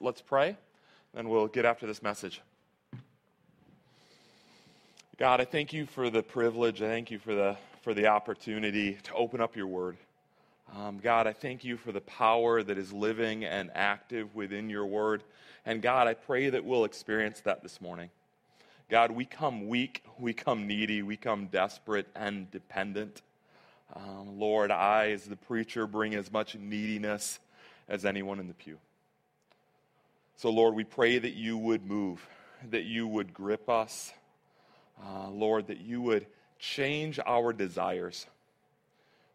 Let's pray, and we'll get after this message. God, I thank you for the privilege. I thank you for the, for the opportunity to open up your word. Um, God, I thank you for the power that is living and active within your word. And God, I pray that we'll experience that this morning. God, we come weak, we come needy, we come desperate and dependent. Um, Lord, I, as the preacher, bring as much neediness as anyone in the pew. So, Lord, we pray that you would move, that you would grip us. Uh, Lord, that you would change our desires,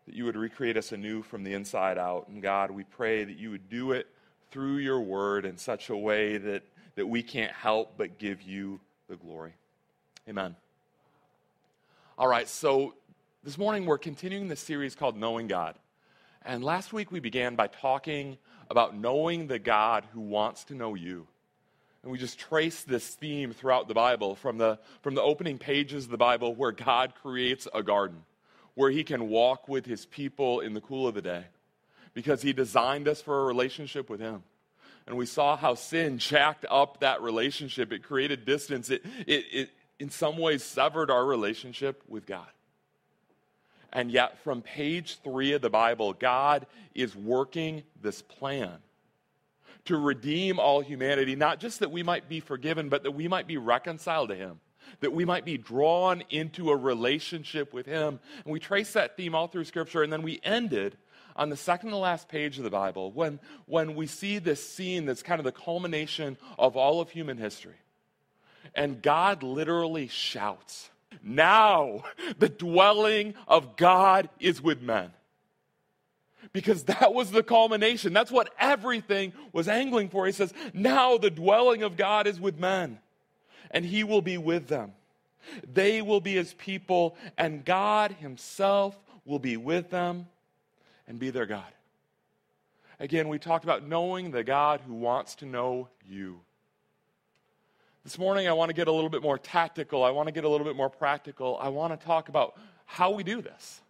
that you would recreate us anew from the inside out. And God, we pray that you would do it through your word in such a way that, that we can't help but give you the glory. Amen. All right, so this morning we're continuing the series called Knowing God. And last week we began by talking about knowing the God who wants to know you. And we just trace this theme throughout the Bible from the, from the opening pages of the Bible where God creates a garden, where he can walk with his people in the cool of the day because he designed us for a relationship with him. And we saw how sin jacked up that relationship. It created distance. It, it, it in some ways severed our relationship with God. And yet, from page three of the Bible, God is working this plan to redeem all humanity, not just that we might be forgiven, but that we might be reconciled to Him, that we might be drawn into a relationship with Him. And we trace that theme all through Scripture, and then we ended on the second to last page of the Bible when, when we see this scene that's kind of the culmination of all of human history. And God literally shouts, Now the dwelling of God is with men because that was the culmination. That's what everything was angling for. He says, Now the dwelling of God is with men, and he will be with them. They will be his people, and God himself will be with them and be their God. Again, we talked about knowing the God who wants to know you. This morning, I want to get a little bit more tactical. I want to get a little bit more practical. I want to talk about how we do this.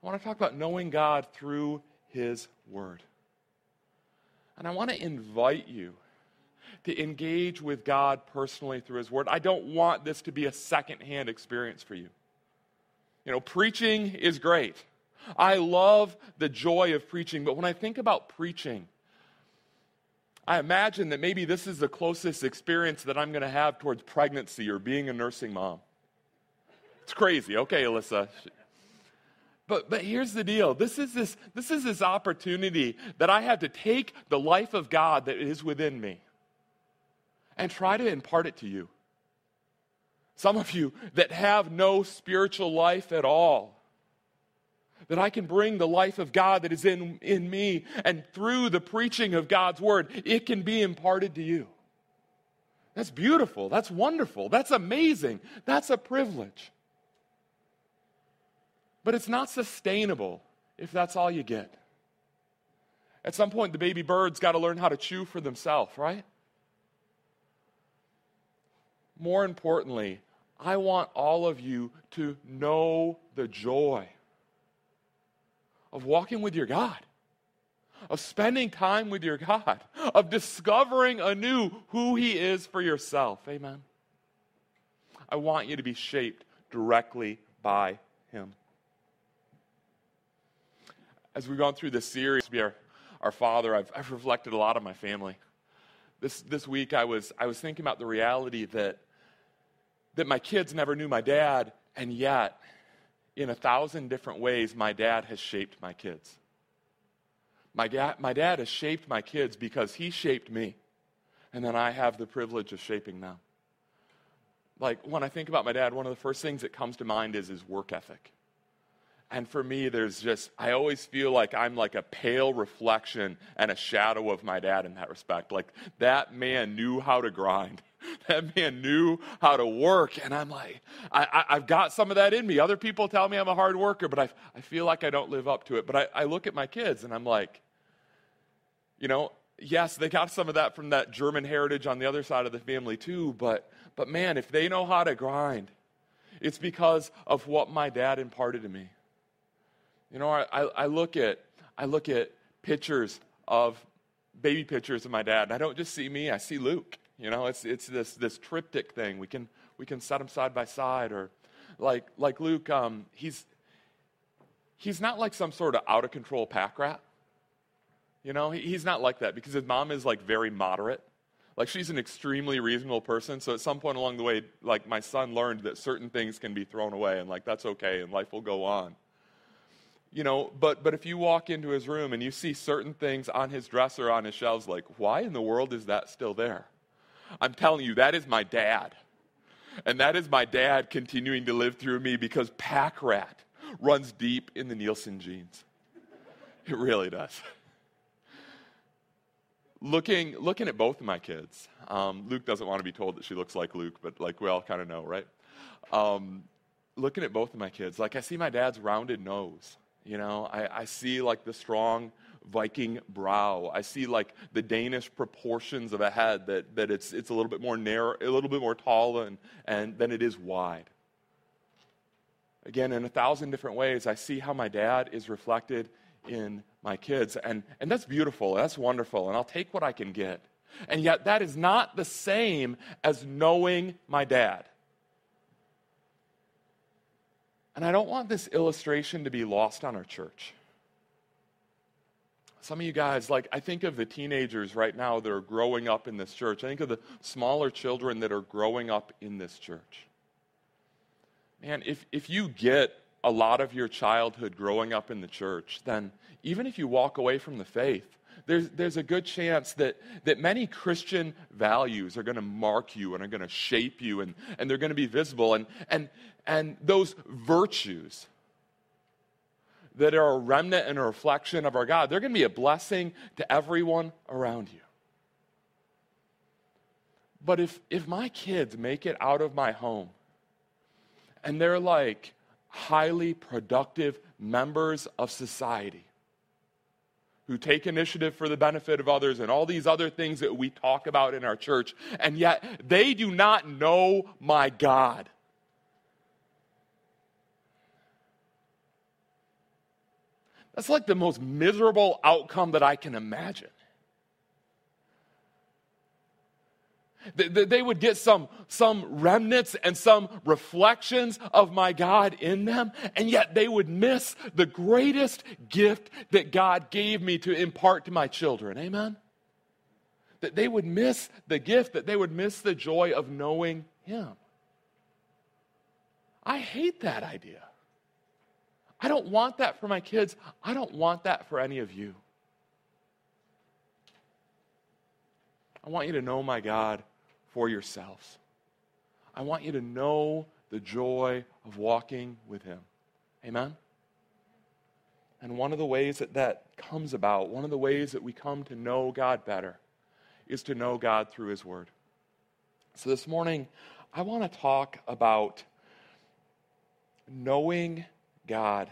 I want to talk about knowing God through His Word. And I want to invite you to engage with God personally through His Word. I don't want this to be a secondhand experience for you. You know, preaching is great. I love the joy of preaching, but when I think about preaching, I imagine that maybe this is the closest experience that I'm going to have towards pregnancy or being a nursing mom. It's crazy. Okay, Alyssa. But, but here's the deal this is this, this is this opportunity that I have to take the life of God that is within me and try to impart it to you. Some of you that have no spiritual life at all, that I can bring the life of God that is in, in me, and through the preaching of God's word, it can be imparted to you. That's beautiful. That's wonderful. That's amazing. That's a privilege. But it's not sustainable if that's all you get. At some point, the baby bird's got to learn how to chew for themselves, right? More importantly, I want all of you to know the joy of walking with your God, of spending time with your God, of discovering anew who He is for yourself. Amen. I want you to be shaped directly by Him as we've gone through this series, be our, our father, I've, I've reflected a lot on my family. This, this week, I was, I was thinking about the reality that, that my kids never knew my dad, and yet, in a thousand different ways, my dad has shaped my kids. My, ga- my dad has shaped my kids because he shaped me, and then I have the privilege of shaping them. Like, when I think about my dad, one of the first things that comes to mind is his work ethic. And for me, there's just, I always feel like I'm like a pale reflection and a shadow of my dad in that respect. Like, that man knew how to grind. That man knew how to work. And I'm like, I, have got some of that in me. Other people tell me I'm a hard worker, but I, I feel like I don't live up to it. But I, I look at my kids and I'm like, you know, yes, they got some of that from that German heritage on the other side of the family too. But, but man, if they know how to grind, it's because of what my dad imparted to me. You know, I, I look at I look at pictures of baby pictures of my dad, and I don't just see me, I see Luke. You know, it's, it's this, this triptych thing. We can, we can set them side by side. Or like, like Luke, um, he's, he's not like some sort of out of control pack rat. You know, he's not like that because his mom is like very moderate. Like she's an extremely reasonable person. So at some point along the way, like my son learned that certain things can be thrown away and like that's okay and life will go on. You know, but but if you walk into his room and you see certain things on his dresser on his shelves, like why in the world is that still there? I'm telling you, that is my dad. And that is my dad continuing to live through me because pack rat runs deep in the Nielsen genes. It really does looking, looking at both of my kids, um, Luke doesn't want to be told that she looks like Luke, but like we all kind of know, right? Um, looking at both of my kids, like I see my dad's rounded nose. You know, I, I see like the strong Viking brow. I see like the Danish proportions of a head that, that it's, it's a little bit more narrow, a little bit more tall and, and than it is wide. Again, in a thousand different ways, I see how my dad is reflected in my kids. And, and that's beautiful. That's wonderful. And I'll take what I can get. And yet, that is not the same as knowing my dad. And I don't want this illustration to be lost on our church. Some of you guys, like, I think of the teenagers right now that are growing up in this church. I think of the smaller children that are growing up in this church. Man, if, if you get a lot of your childhood growing up in the church, then even if you walk away from the faith, there's, there's a good chance that, that many Christian values are going to mark you and are going to shape you and, and they're going to be visible. And, and, and those virtues that are a remnant and a reflection of our God, they're going to be a blessing to everyone around you. But if, if my kids make it out of my home and they're like highly productive members of society who take initiative for the benefit of others and all these other things that we talk about in our church, and yet they do not know my God. That's like the most miserable outcome that I can imagine. They would get some, some remnants and some reflections of my God in them, and yet they would miss the greatest gift that God gave me to impart to my children. Amen? That they would miss the gift, that they would miss the joy of knowing Him. I hate that idea. I don't want that for my kids. I don't want that for any of you. I want you to know my God for yourselves. I want you to know the joy of walking with Him. Amen? And one of the ways that that comes about, one of the ways that we come to know God better, is to know God through His Word. So this morning, I want to talk about knowing God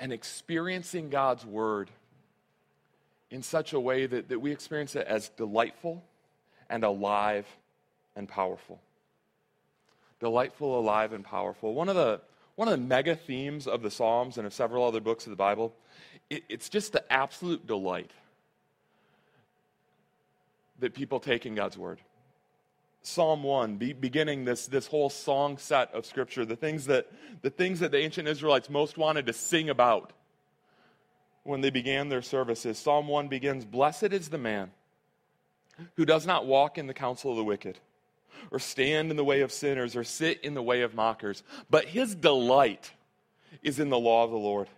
and experiencing God's Word in such a way that, that we experience it as delightful and alive and powerful. Delightful, alive, and powerful. One of the, one of the mega themes of the Psalms and of several other books of the Bible, it, it's just the absolute delight that people take in God's Word. Psalm 1, be, beginning this, this whole song set of Scripture, the things, that, the things that the ancient Israelites most wanted to sing about when they began their services. Psalm 1 begins Blessed is the man who does not walk in the counsel of the wicked, or stand in the way of sinners, or sit in the way of mockers, but his delight is in the law of the Lord.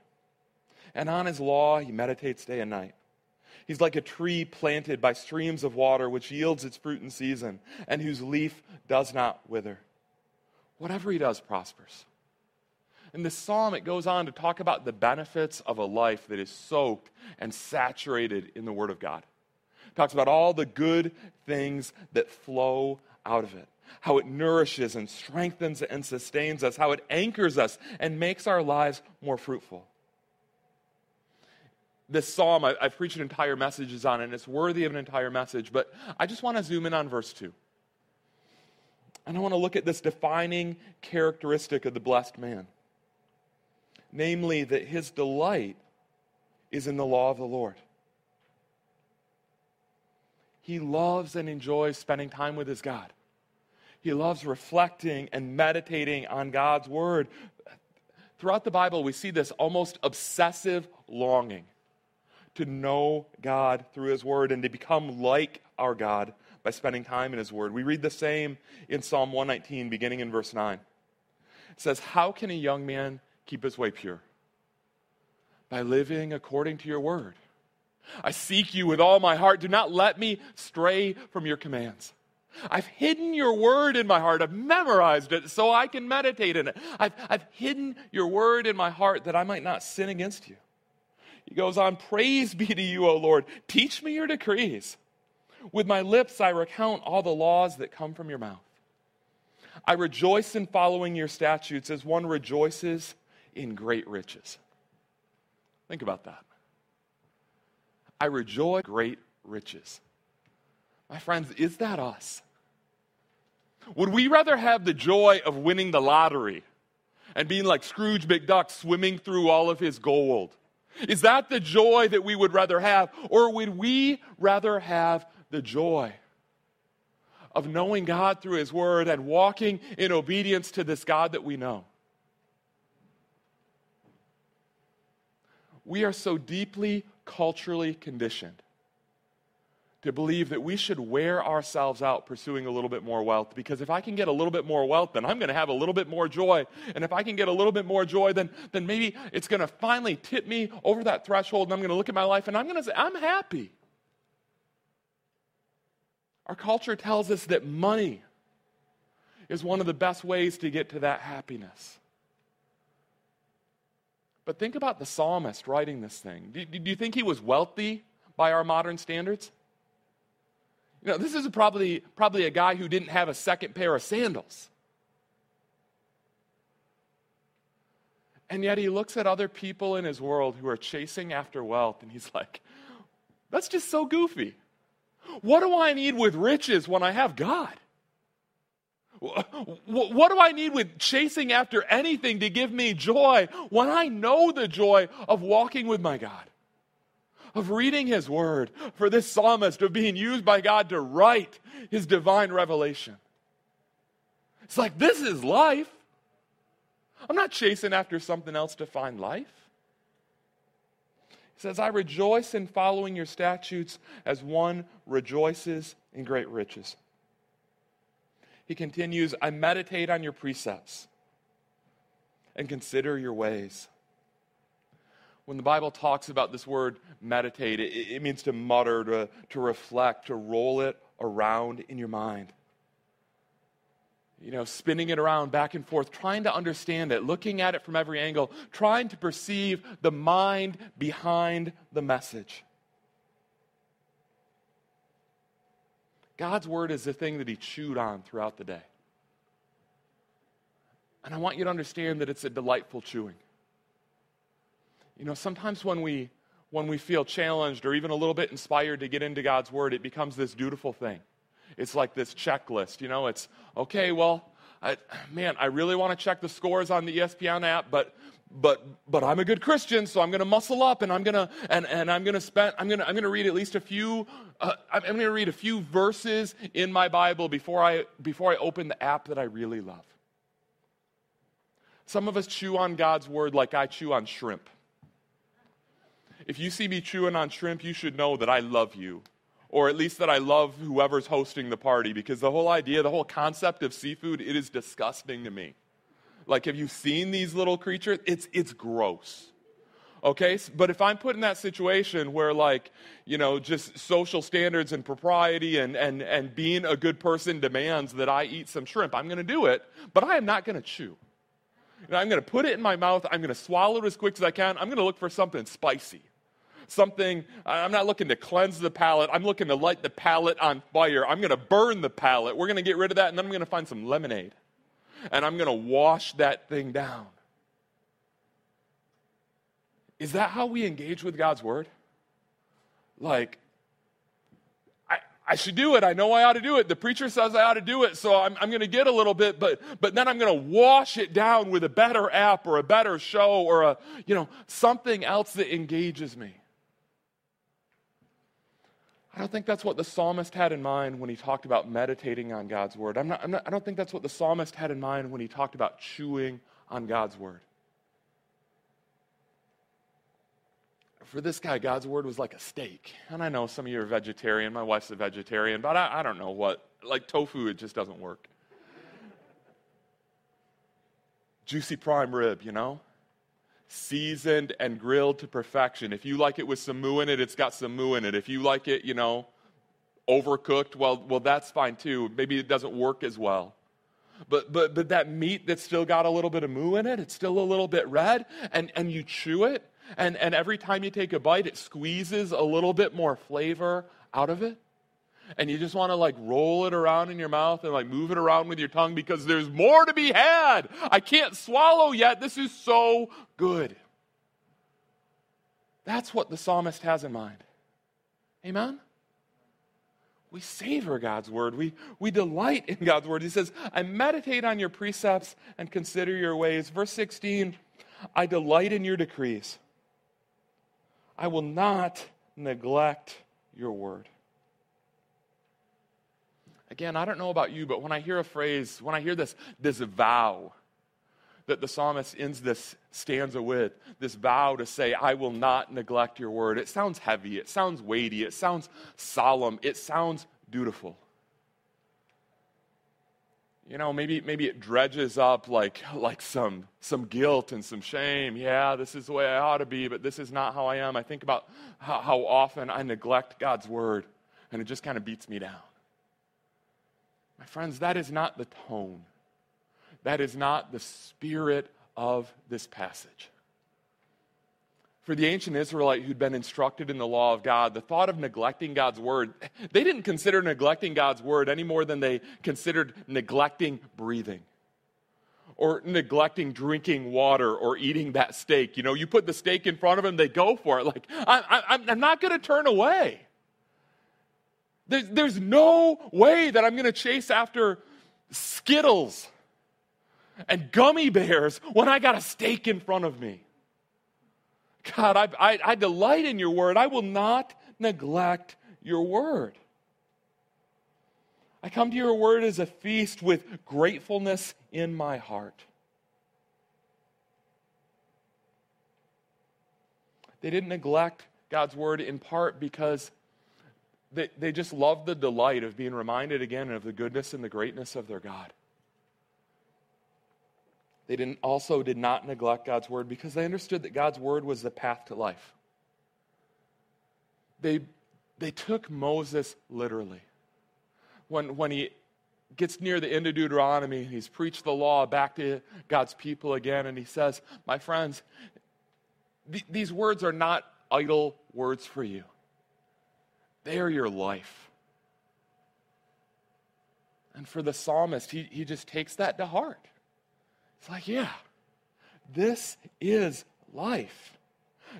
And on his law he meditates day and night. He's like a tree planted by streams of water, which yields its fruit in season, and whose leaf does not wither. Whatever he does prospers. In this psalm, it goes on to talk about the benefits of a life that is soaked and saturated in the Word of God talks about all the good things that flow out of it, how it nourishes and strengthens and sustains us, how it anchors us and makes our lives more fruitful. This psalm, I, have preached entire messages on it, and it's worthy of an entire message, but I just want to zoom in on verse 2. And I want to look at this defining characteristic of the blessed man namely, that his delight is in the law of the Lord. He loves and enjoys spending time with his God. He loves reflecting and meditating on God's word. Throughout the Bible, we see this almost obsessive longing to know God through his word and to become like our God by spending time in his word. We read the same in Psalm 119, beginning in verse 9. It says, How can a young man keep his way pure? By living according to your word. I seek you with all my heart. Do not let me stray from your commands. I've hidden your word in my heart. I've memorized it so I can meditate in it. I've, I've hidden your word in my heart that I might not sin against you. He goes on, Praise be to you, O Lord. Teach me your decrees. With my lips I recount all the laws that come from your mouth. I rejoice in following your statutes as one rejoices in great riches. Think about that. I rejoice great riches. My friends, is that us? Would we rather have the joy of winning the lottery and being like Scrooge McDuck swimming through all of his gold? Is that the joy that we would rather have? Or would we rather have the joy of knowing God through His Word and walking in obedience to this God that we know? We are so deeply culturally conditioned to believe that we should wear ourselves out pursuing a little bit more wealth because if I can get a little bit more wealth, then I'm going to have a little bit more joy. And if I can get a little bit more joy, then, then maybe it's going to finally tip me over that threshold and I'm going to look at my life and I'm going to say, I'm happy. Our culture tells us that money is one of the best ways to get to that happiness. But think about the psalmist writing this thing. Do, do you think he was wealthy by our modern standards? You know, this is probably, probably a guy who didn't have a second pair of sandals. And yet he looks at other people in his world who are chasing after wealth and he's like, that's just so goofy. What do I need with riches when I have God? What do I need with chasing after anything to give me joy when I know the joy of walking with my God? of reading His Word, for this psalmist of being used by God to write His divine revelation. It's like, this is life. I'm not chasing after something else to find life. He says, I rejoice in following your statutes as one rejoices in great riches. He continues, I meditate on your precepts and consider your ways when the Bible talks about this word meditate, it, it, means to mutter, to, to reflect, to roll it around in your mind. You know, spinning it around back and forth, trying to understand it, looking at it from every angle, trying to perceive the mind behind the message. God's word is the thing that he chewed on throughout the day. And I want you to understand that it's a delightful chewing. You know, sometimes when we when we feel challenged or even a little bit inspired to get into God's word, it becomes this dutiful thing. It's like this checklist, you know, it's okay, well, I, man, I really want to check the scores on the ESPN app, but but but I'm a good Christian, so I'm going to muscle up and I'm going to and, and I'm going to spend I'm going to I'm going to read at least a few uh, I'm going to read a few verses in my Bible before I before I open the app that I really love. Some of us chew on God's word like I chew on shrimp. If you see me chewing on shrimp, you should know that I love you. Or at least that I love whoever's hosting the party because the whole idea, the whole concept of seafood, it is disgusting to me. Like, have you seen these little creatures? It's, it's gross. Okay? But if I'm put in that situation where, like, you know, just social standards and propriety and, and, and being a good person demands that I eat some shrimp, I'm going to do it, but I am not going to chew. Know, I'm going to put it in my mouth. I'm going to swallow it as quick as I can. I'm going to look for something spicy something, I'm not looking to cleanse the palate. I'm looking to light the palate on fire. I'm going to burn the palate. We're going to get rid of that, and then I'm going to find some lemonade. And I'm going to wash that thing down. Is that how we engage with God's word? Like, I, I should do it. I know I ought to do it. The preacher says I ought to do it, so I'm, I'm going to get a little bit, but, but then I'm going to wash it down with a better app or a better show or a, you know, something else that engages me. I don't think that's what the psalmist had in mind when he talked about meditating on God's word. I'm not, I'm not, I don't think that's what the psalmist had in mind when he talked about chewing on God's word. For this guy, God's word was like a steak. And I know some of you are vegetarian. My wife's a vegetarian, but I, I don't know what. Like tofu, it just doesn't work. Juicy prime rib, you know? Seasoned and grilled to perfection. If you like it with some moo in it, it's got some moo in it. If you like it, you know, overcooked, well, well, that's fine too. Maybe it doesn't work as well. But, but, but that meat that's still got a little bit of moo in it, it's still a little bit red, and, and you chew it, and, and every time you take a bite, it squeezes a little bit more flavor out of it and you just want to like roll it around in your mouth and like move it around with your tongue because there's more to be had. I can't swallow yet. This is so good. That's what the psalmist has in mind. Amen? We savor God's word. We, we delight in God's word. He says, I meditate on your precepts and consider your ways. Verse 16, I delight in your decrees. I will not neglect your word. Again, I don't know about you, but when I hear a phrase, when I hear this, this vow that the psalmist ends this stanza with, this vow to say, I will not neglect your word, it sounds heavy, it sounds weighty, it sounds solemn, it sounds dutiful. You know, maybe, maybe it dredges up like, like some, some guilt and some shame. Yeah, this is the way I ought to be, but this is not how I am. I think about how, how often I neglect God's word, and it just kind of beats me down. My friends, that is not the tone. That is not the spirit of this passage. For the ancient Israelite who'd been instructed in the law of God, the thought of neglecting God's word, they didn't consider neglecting God's word any more than they considered neglecting breathing or neglecting drinking water or eating that steak. You know, you put the steak in front of them, they go for it. Like, I, am not going to turn away. There's, there's no way that I'm going to chase after Skittles and gummy bears when I got a steak in front of me. God, I, I, I delight in your word. I will not neglect your word. I come to your word as a feast with gratefulness in my heart. They didn't neglect God's word in part because they, they just loved the delight of being reminded again of the goodness and the greatness of their God. They didn't, also did not neglect God's word because they understood that God's word was the path to life. They, they took Moses literally. When, when he gets near the end of Deuteronomy, he's preached the law back to God's people again, and he says, My friends, th- these words are not idle words for you. They are your life. And for the psalmist, he, he just takes that to heart. It's like, yeah, this is life.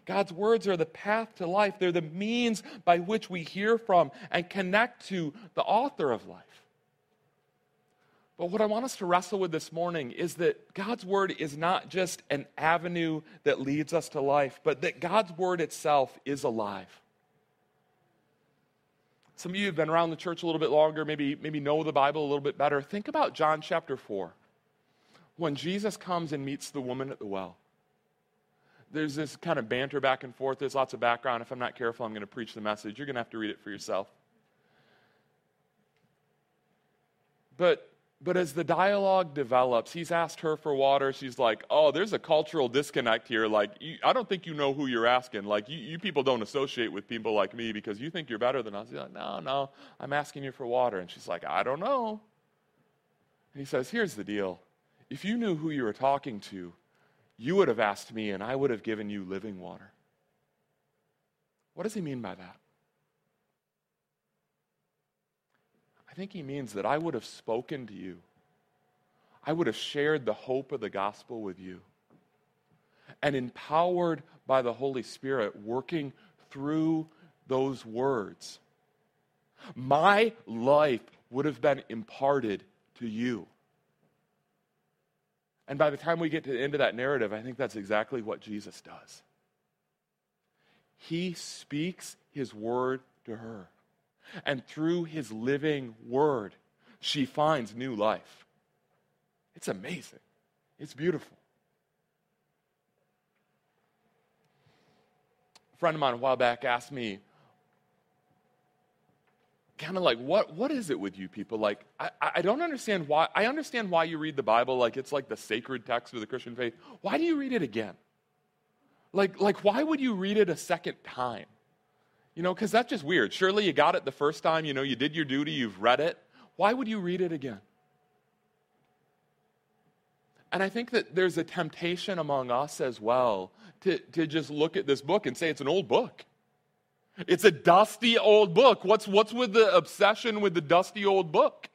God's words are the path to life. They're the means by which we hear from and connect to the author of life. But what I want us to wrestle with this morning is that God's word is not just an avenue that leads us to life, but that God's word itself is alive. Some of you have been around the church a little bit longer, maybe, maybe know the Bible a little bit better. Think about John chapter 4 when Jesus comes and meets the woman at the well. There's this kind of banter back and forth. There's lots of background. If I'm not careful, I'm going to preach the message. You're going to have to read it for yourself. But but as the dialogue develops, he's asked her for water. She's like, Oh, there's a cultural disconnect here. Like, you, I don't think you know who you're asking. Like, you, you, people don't associate with people like me because you think you're better than us. He's like, No, no, I'm asking you for water. And she's like, I don't know. And he says, Here's the deal if you knew who you were talking to, you would have asked me, and I would have given you living water. What does he mean by that? I think he means that I would have spoken to you. I would have shared the hope of the gospel with you. And empowered by the Holy Spirit working through those words, my life would have been imparted to you. And by the time we get to the end of that narrative, I think that's exactly what Jesus does. He speaks his word to her. And through his living word, she finds new life. It's amazing. It's beautiful. A friend of mine a while back asked me, kind of like, what, what is it with you people? Like, I, I don't understand why. I understand why you read the Bible, like it's like the sacred text of the Christian faith. Why do you read it again? Like, like why would you read it a second time? You know, because that's just weird. Surely you got it the first time, you know, you did your duty, you've read it. Why would you read it again? And I think that there's a temptation among us as well to, to just look at this book and say it's an old book. It's a dusty old book. What's, what's with the obsession with the dusty old book?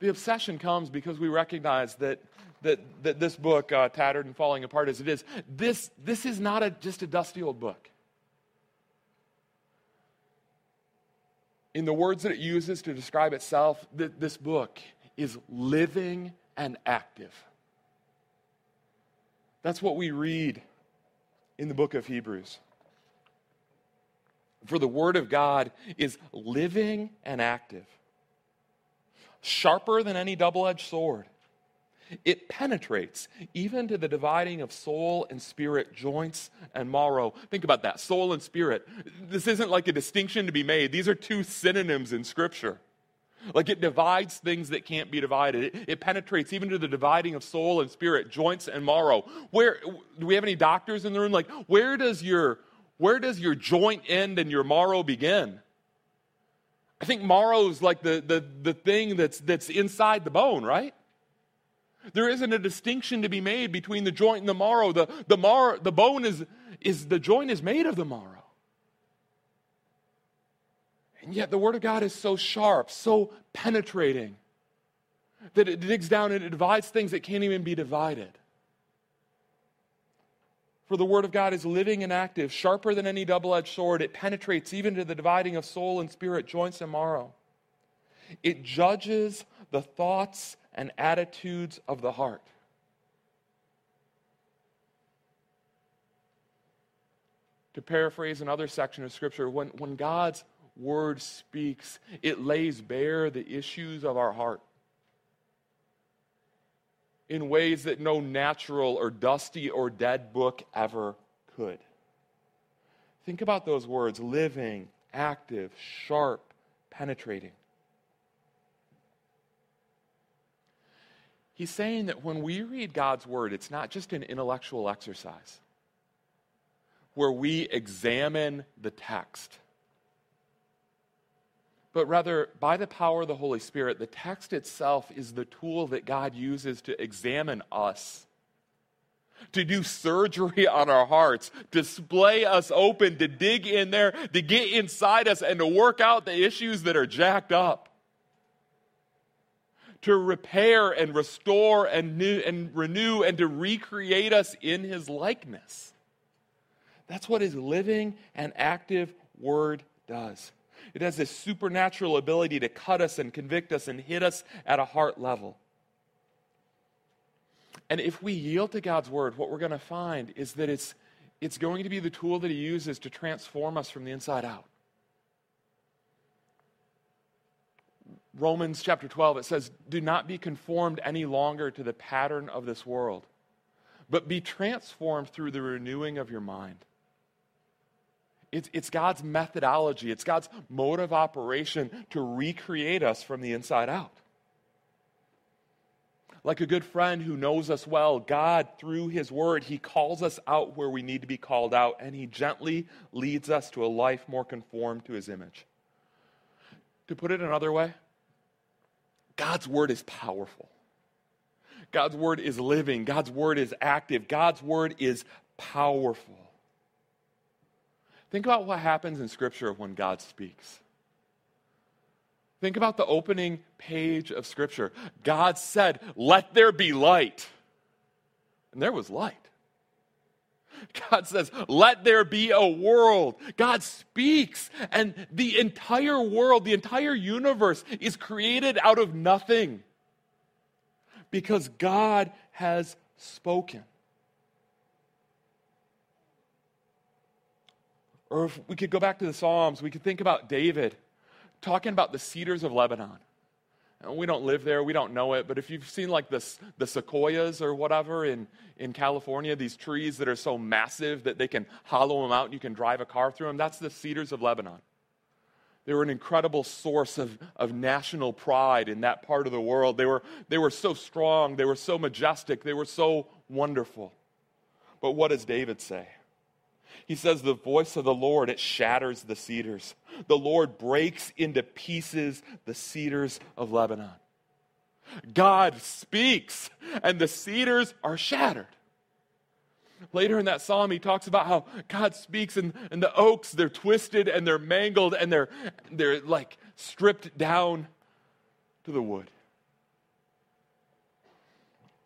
The obsession comes because we recognize that, that, that this book, uh, tattered and falling apart as it is, this, this is not a, just a dusty old book. In the words that it uses to describe itself, th- this book is living and active. That's what we read in the book of Hebrews. For the Word of God is living and active, sharper than any double edged sword. It penetrates even to the dividing of soul and spirit, joints and marrow. Think about that soul and spirit. This isn't like a distinction to be made, these are two synonyms in Scripture. Like it divides things that can't be divided. It, it, penetrates even to the dividing of soul and spirit, joints and marrow. Where do we have any doctors in the room? Like where does your where does your joint end and your marrow begin? I think marrow is like the, the, the thing that's that's inside the bone, right? There isn't a distinction to be made between the joint and the marrow. The, the, mar, the bone is, is the joint is made of the marrow. And yet the Word of God is so sharp, so penetrating, that it digs down and it divides things that can't even be divided. For the Word of God is living and active, sharper than any double edged sword. It penetrates even to the dividing of soul and spirit, joints and marrow. It judges the thoughts and attitudes of the heart. To paraphrase another section of Scripture, when, when God's word speaks, it lays bare the issues of our heart in ways that no natural or dusty or dead book ever could. Think about those words living, active, sharp, penetrating. He's saying that when we read God's word, it's not just an intellectual exercise where we examine the text but rather by the power of the Holy Spirit, the text itself is the tool that God uses to examine us, to do surgery on our hearts, display us open, to dig in there, to get inside us, and to work out the issues that are jacked up. To repair and restore and, new, and renew and to recreate us in his likeness. That's what his living and active word does. It has this supernatural ability to cut us and convict us and hit us at a heart level. And if we yield to God's word, what we're going to find is that it's, it's going to be the tool that He uses to transform us from the inside out. Romans chapter 12, it says, Do not be conformed any longer to the pattern of this world, but be transformed through the renewing of your mind. It's, it's God's methodology, it's God's mode of operation to recreate us from the inside out. Like a good friend who knows us well, God, through His Word, He calls us out where we need to be called out, and He gently leads us to a life more conformed to His image. To put it another way, God's Word is powerful. God's Word is living. God's Word is active. God's Word is powerful. Think about what happens in Scripture when God speaks. Think about the opening page of Scripture. God said, Let there be light. And there was light. God says, Let there be a world. God speaks, and the entire world, the entire universe is created out of nothing because God has spoken. Or if we could go back to the Psalms, we could think about David talking about the cedars of Lebanon. We don't live there, we don't know it, but if you've seen like the, the sequoias or whatever in, in California, these trees that are so massive that they can hollow them out and you can drive a car through them, that's the cedars of Lebanon. They were an incredible source of, of national pride in that part of the world. They were, they were so strong, they were so majestic, they were so wonderful. But what does David say? He says, The voice of the Lord, it shatters the cedars. The Lord breaks into pieces the cedars of Lebanon. God speaks, and the cedars are shattered. Later in that psalm, he talks about how God speaks, and, and the oaks, they're twisted and they're mangled and they're, they're like stripped down to the wood.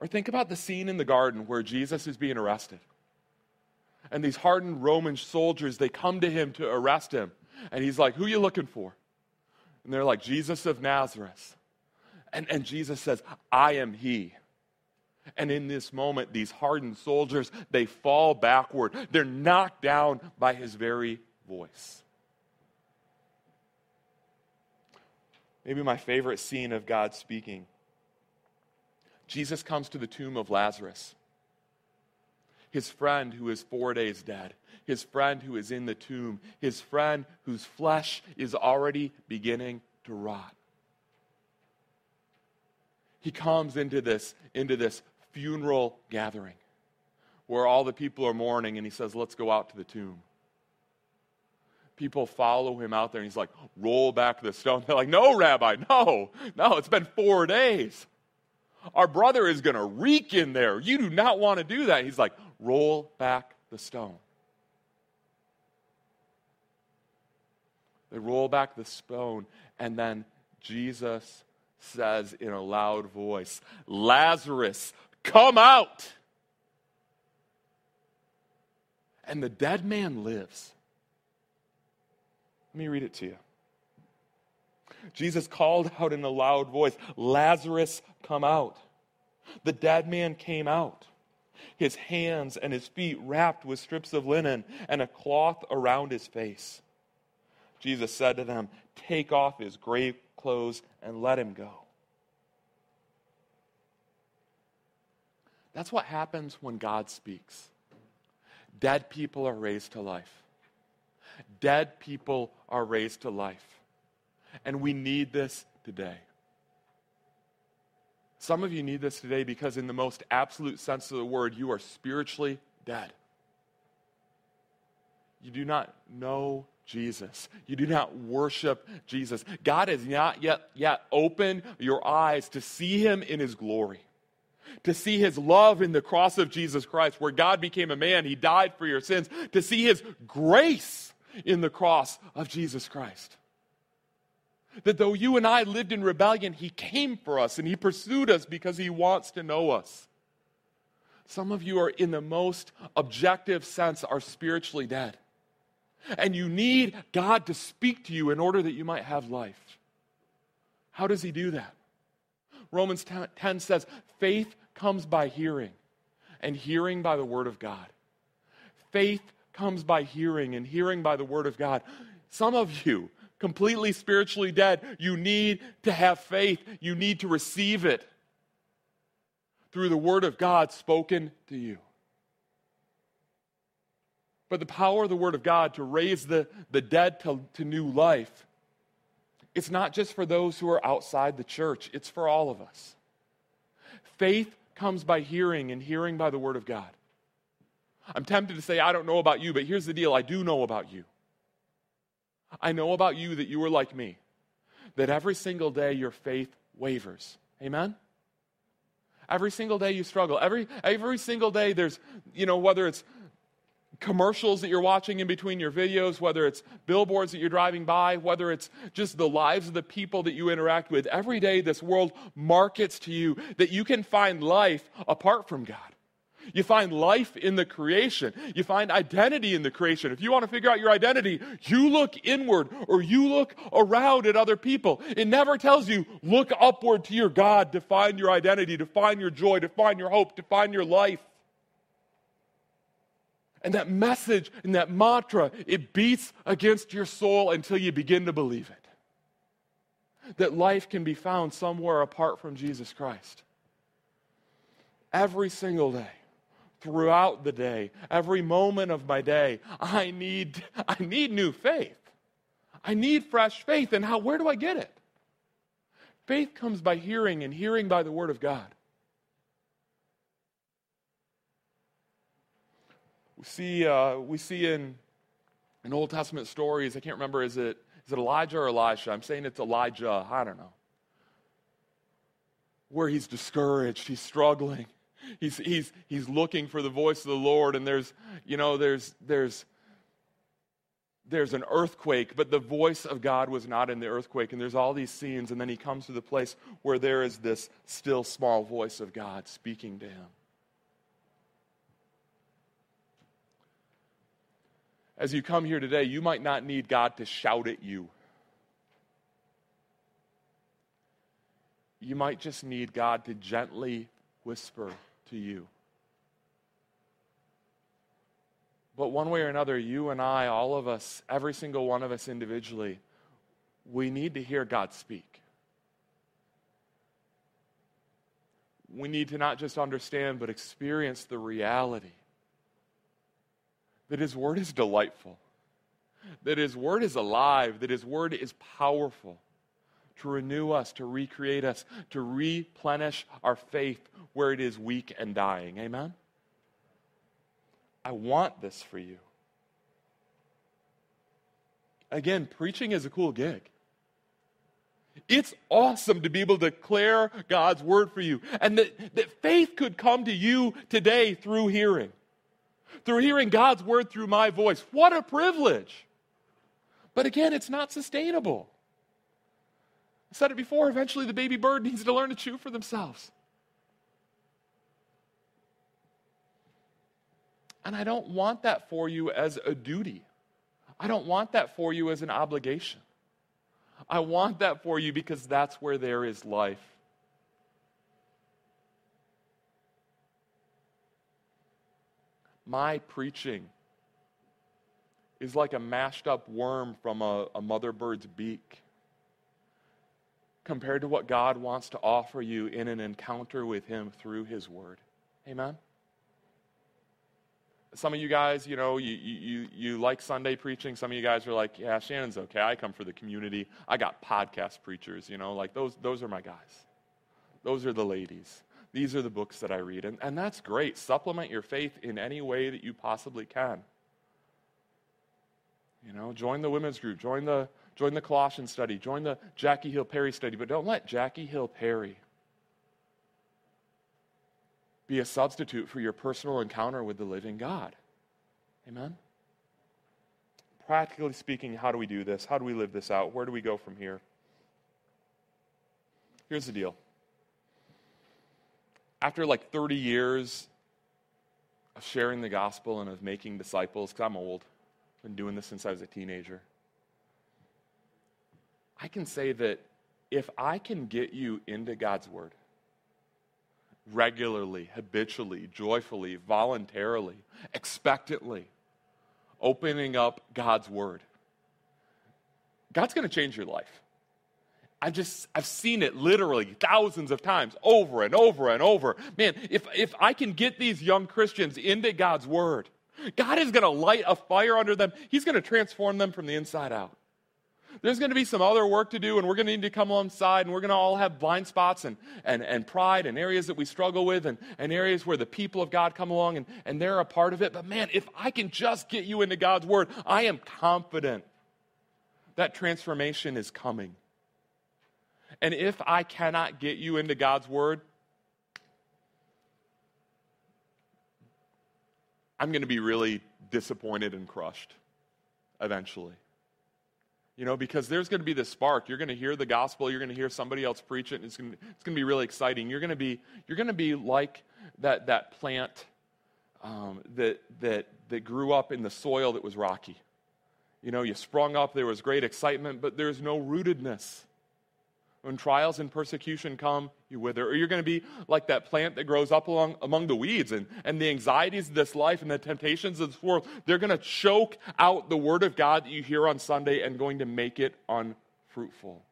Or think about the scene in the garden where Jesus is being arrested and these hardened Roman soldiers, they come to him to arrest him. And he's like, Who are you looking for? And they're like, Jesus of Nazareth. And, and Jesus says, I am he. And in this moment, these hardened soldiers, they fall backward. They're knocked down by his very voice. Maybe my favorite scene of God speaking. Jesus comes to the tomb of Lazarus his friend who is four days dead, his friend who is in the tomb, his friend whose flesh is already beginning to rot. He comes into this, into this funeral gathering where all the people are mourning, and he says, Let's go out to the tomb. People follow him out there, and he's like, Roll back the stone. They're like, No, Rabbi, no, no, it's been four days. Our brother is going to reek in there. You do not want to do that. He's like, roll back the stone. They roll back the stone, and then Jesus says in a loud voice, Lazarus, come out. And the dead man lives. Let me read it to you. Jesus called out in a loud voice, Lazarus, come out. The dead man came out his hands and his feet wrapped with strips of linen and a cloth around his face. Jesus said to them, Take off his grave clothes and let him go. That's what happens when God speaks. Dead people are raised to life. Dead people are raised to life. And we need this today. Some of you need this today because, in the most absolute sense of the word, you are spiritually dead. You do not know Jesus. You do not worship Jesus. God has not yet, yet opened your eyes to see him in his glory, to see his love in the cross of Jesus Christ, where God became a man, he died for your sins, to see his grace in the cross of Jesus Christ. That though you and I lived in rebellion, He came for us and He pursued us because He wants to know us. Some of you are, in the most objective sense, are spiritually dead. And you need God to speak to you in order that you might have life. How does He do that? Romans 10 says, faith comes by hearing, and hearing by the Word of God. Faith comes by hearing, and hearing by the Word of God. Some of you, completely spiritually dead, you need to have faith. You need to receive it through the Word of God spoken to you. But the power of the Word of God to raise the, the dead to, to new life, it's not just for those who are outside the church, it's for all of us. Faith comes by hearing, and hearing by the Word of God. I'm tempted to say, I don't know about you, but here's the deal I do know about you. I know about you that you are like me, that every single day your faith wavers. Amen? Every single day you struggle. Every, every single day there's, you know, whether it's commercials that you're watching in between your videos, whether it's billboards that you're driving by, whether it's just the lives of the people that you interact with, every day this world markets to you that you can find life apart from God. You find life in the creation. You find identity in the creation. If you want to figure out your identity, you look inward or you look around at other people. It never tells you, look upward to your God to find your identity, to find your joy, to find your hope, to find your life. And that message and that mantra, it beats against your soul until you begin to believe it. That life can be found somewhere apart from Jesus Christ. Every single day, throughout the day, every moment of my day, I need, I need new faith. I need fresh faith. And how, where do I get it? Faith comes by hearing, and hearing by the Word of God. We see, uh, we see in, in Old Testament stories, I can't remember, is it, is it Elijah or Elisha? I'm saying it's Elijah. I don't know. Where he's discouraged, he's struggling. He's, he's, he's looking for the voice of the Lord, and there's, you know, there's, there's, there's an earthquake, but the voice of God was not in the earthquake. And there's all these scenes, and then he comes to the place where there is this still small voice of God speaking to him. As you come here today, you might not need God to shout at you. You might just need God to gently whisper to you. But one way or another, you and I, all of us, every single one of us individually, we need to hear God speak. We need to not just understand, but experience the reality that His Word is delightful, that His Word is alive, that His Word is powerful to renew us, to recreate us, to replenish our faith where it is weak and dying. Amen? I want this for you. Again, preaching is a cool gig. It's awesome to be able to declare God's word for you. And that, that faith could come to you today through hearing. Through hearing God's word through my voice. What a privilege. But again, it's not sustainable. I said it before, eventually the baby bird needs to learn to chew for themselves. And I don't want that for you as a duty. I don't want that for you as an obligation. I want that for you because that's where there is life. My preaching is like a mashed up worm from a, a mother bird's beak compared to what God wants to offer you in an encounter with Him through His Word. Amen? Some of you guys, you know, you, you, you like Sunday preaching. Some of you guys are like, yeah, Shannon's okay. I come for the community. I got podcast preachers, you know, like those, those are my guys. Those are the ladies. These are the books that I read. And, and that's great. Supplement your faith in any way that you possibly can. You know, join the women's group, join the, join the Colossian study, join the Jackie Hill Perry study, but don't let Jackie Hill Perry be a substitute for your personal encounter with the living God. Amen? Practically speaking, how do we do this? How do we live this out? Where do we go from here? Here's the deal. After like 30 years of sharing the gospel and of making disciples, because I'm old, I've been doing this since I was a teenager, I can say that if I can get you into God's Word, regularly, habitually, joyfully, voluntarily, expectantly, opening up God's Word. God's going to change your life. I've just I've seen it literally thousands of times over and over and over. Man, if if I can get these young Christians into God's word, God is going to light a fire under them. He's going to transform them from the inside out. There's going to be some other work to do, and we're going to need to come alongside, and we're going to all have blind spots and, and, and pride and areas that we struggle with, and, and areas where the people of God come along and, and they're a part of it. But man, if I can just get you into God's Word, I am confident that transformation is coming. And if I cannot get you into God's Word, I'm going to be really disappointed and crushed eventually. You know, because there's going to be this spark. You're going to hear the gospel. You're going to hear somebody else preach it. And it's going, to, it's going to be really exciting. You're going to be, you're going to be like that, that plant um, that, that, that grew up in the soil that was rocky. You know, you sprung up, there was great excitement, but there's no rootedness. When trials and persecution come, you wither. Or you're going to be like that plant that grows up along, among the weeds. And, and the anxieties of this life and the temptations of this world, they're going to choke out the word of God that you hear on Sunday and going to make it unfruitful.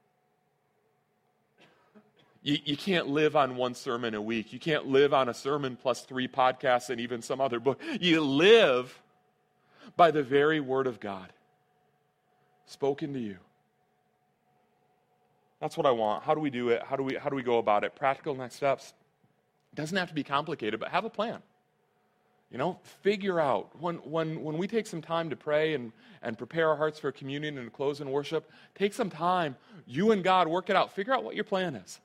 You, you can't live on one sermon a week. You can't live on a sermon plus three podcasts and even some other book. You live by the very word of God spoken to you. That's what I want. How do we do it? How do we, how do we go about it? Practical next steps. It doesn't have to be complicated, but have a plan. You know, figure out when, when, when we take some time to pray and, and prepare our hearts for communion and close in worship, take some time, you and God, work it out. Figure out what your plan is.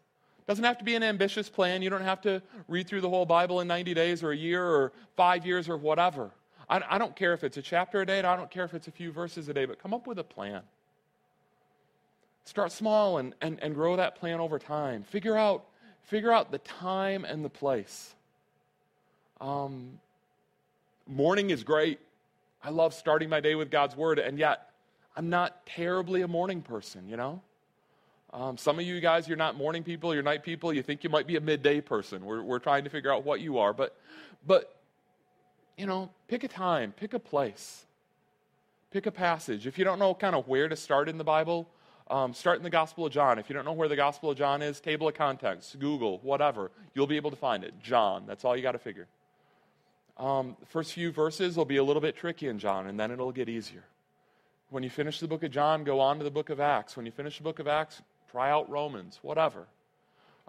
Doesn't have to be an ambitious plan. You don't have to read through the whole Bible in 90 days or a year or five years or whatever. I, I don't care if it's a chapter a day, I don't care if it's a few verses a day, but come up with a plan. Start small and, and, and grow that plan over time. Figure out, figure out the time and the place. Um, morning is great. I love starting my day with God's Word, and yet I'm not terribly a morning person, you know? Um, some of you guys, you're not morning people, you're night people. You think you might be a midday person. We're, we're trying to figure out what you are. But, but, you know, pick a time, pick a place, pick a passage. If you don't know kind of where to start in the Bible, um, start in the Gospel of John. If you don't know where the Gospel of John is, table of contents, Google, whatever, you'll be able to find it. John, that's all you got to figure. Um, first few verses will be a little bit tricky in John, and then it'll get easier. When you finish the book of John, go on to the book of Acts. When you finish the book of Acts, try out Romans, whatever.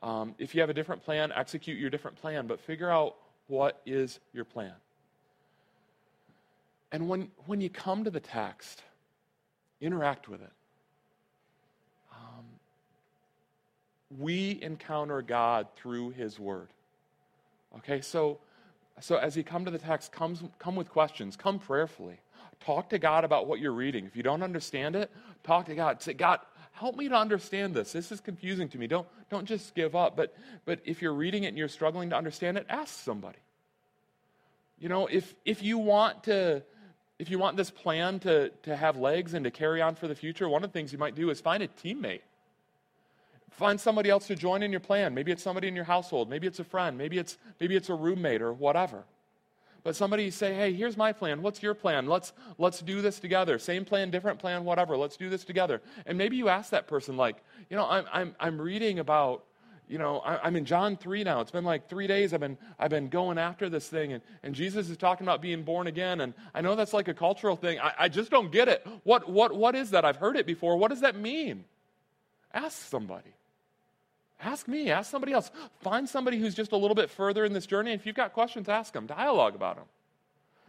Um, if you have a different plan, execute your different plan, but figure out what is your plan. And when, when you come to the text, interact with it. We encounter God through His Word. Okay, so, so as you come to the text, come, come with questions, come prayerfully. Talk to God about what you're reading. If you don't understand it, talk to God. Say, God, help me to understand this. This is confusing to me. Don't, don't just give up. But, but if you're reading it and you're struggling to understand it, ask somebody. You know, if, if you want to, if you want this plan to, to have legs and to carry on for the future, one of the things you might do is find a teammate. Find somebody else to join in your plan. Maybe it's somebody in your household. Maybe it's a friend. Maybe it's, maybe it's a roommate or whatever. But somebody say, hey, here's my plan. What's your plan? Let's, let's do this together. Same plan, different plan, whatever. Let's do this together. And maybe you ask that person, like, you know, I'm, I'm, I'm reading about, you know, I, am in John 3 now. It's been like three days I've been, I've been going after this thing. And, and Jesus is talking about being born again. And I know that's like a cultural thing. I, I just don't get it. What, what, what is that? I've heard it before. What does that mean? Ask somebody. Ask me, ask somebody else. Find somebody who's just a little bit further in this journey. If you've got questions, ask them. Dialogue about them.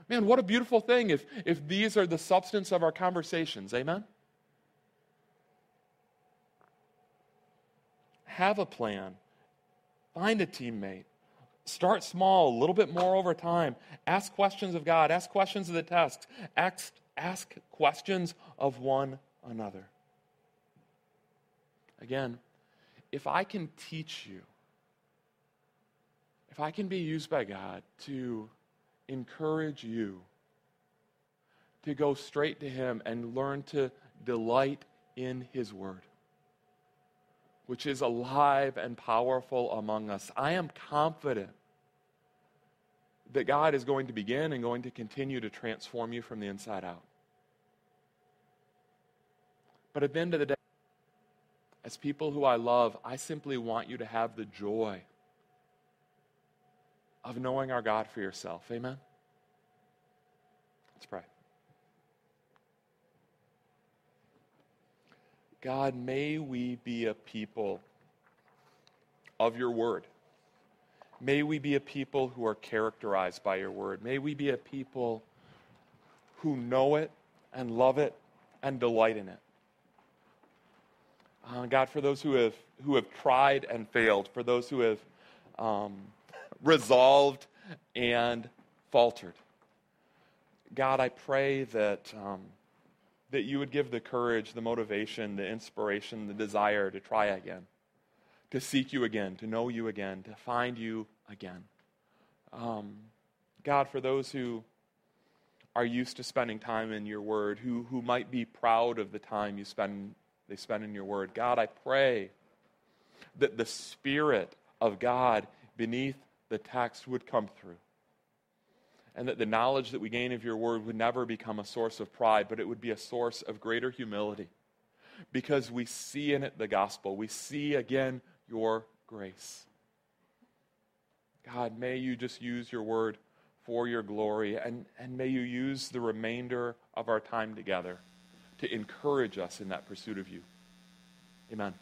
Man, what a beautiful thing if, if these are the substance of our conversations. Amen? Have a plan. Find a teammate. Start small, a little bit more over time. Ask questions of God. Ask questions of the text. Ask, ask questions of one another. Again, if I can teach you, if I can be used by God to encourage you to go straight to Him and learn to delight in His Word, which is alive and powerful among us, I am confident that God is going to begin and going to continue to transform you from the inside out. But at the end of the day, as people who I love, I simply want you to have the joy of knowing our God for yourself. Amen? Let's pray. God, may we be a people of your word. May we be a people who are characterized by your word. May we be a people who know it and love it and delight in it. Uh, God, for those who have, who have tried and failed, for those who have um, resolved and faltered. God, I pray that, um, that you would give the courage, the motivation, the inspiration, the desire to try again, to seek you again, to know you again, to find you again. Um, God, for those who are used to spending time in your word, who, who might be proud of the time you spend they spend in your word. God, I pray that the Spirit of God beneath the text would come through. And that the knowledge that we gain of your word would never become a source of pride, but it would be a source of greater humility. Because we see in it the gospel. We see again your grace. God, may you just use your word for your glory, and, and may you use the remainder of our time together to encourage us in that pursuit of you. Amen.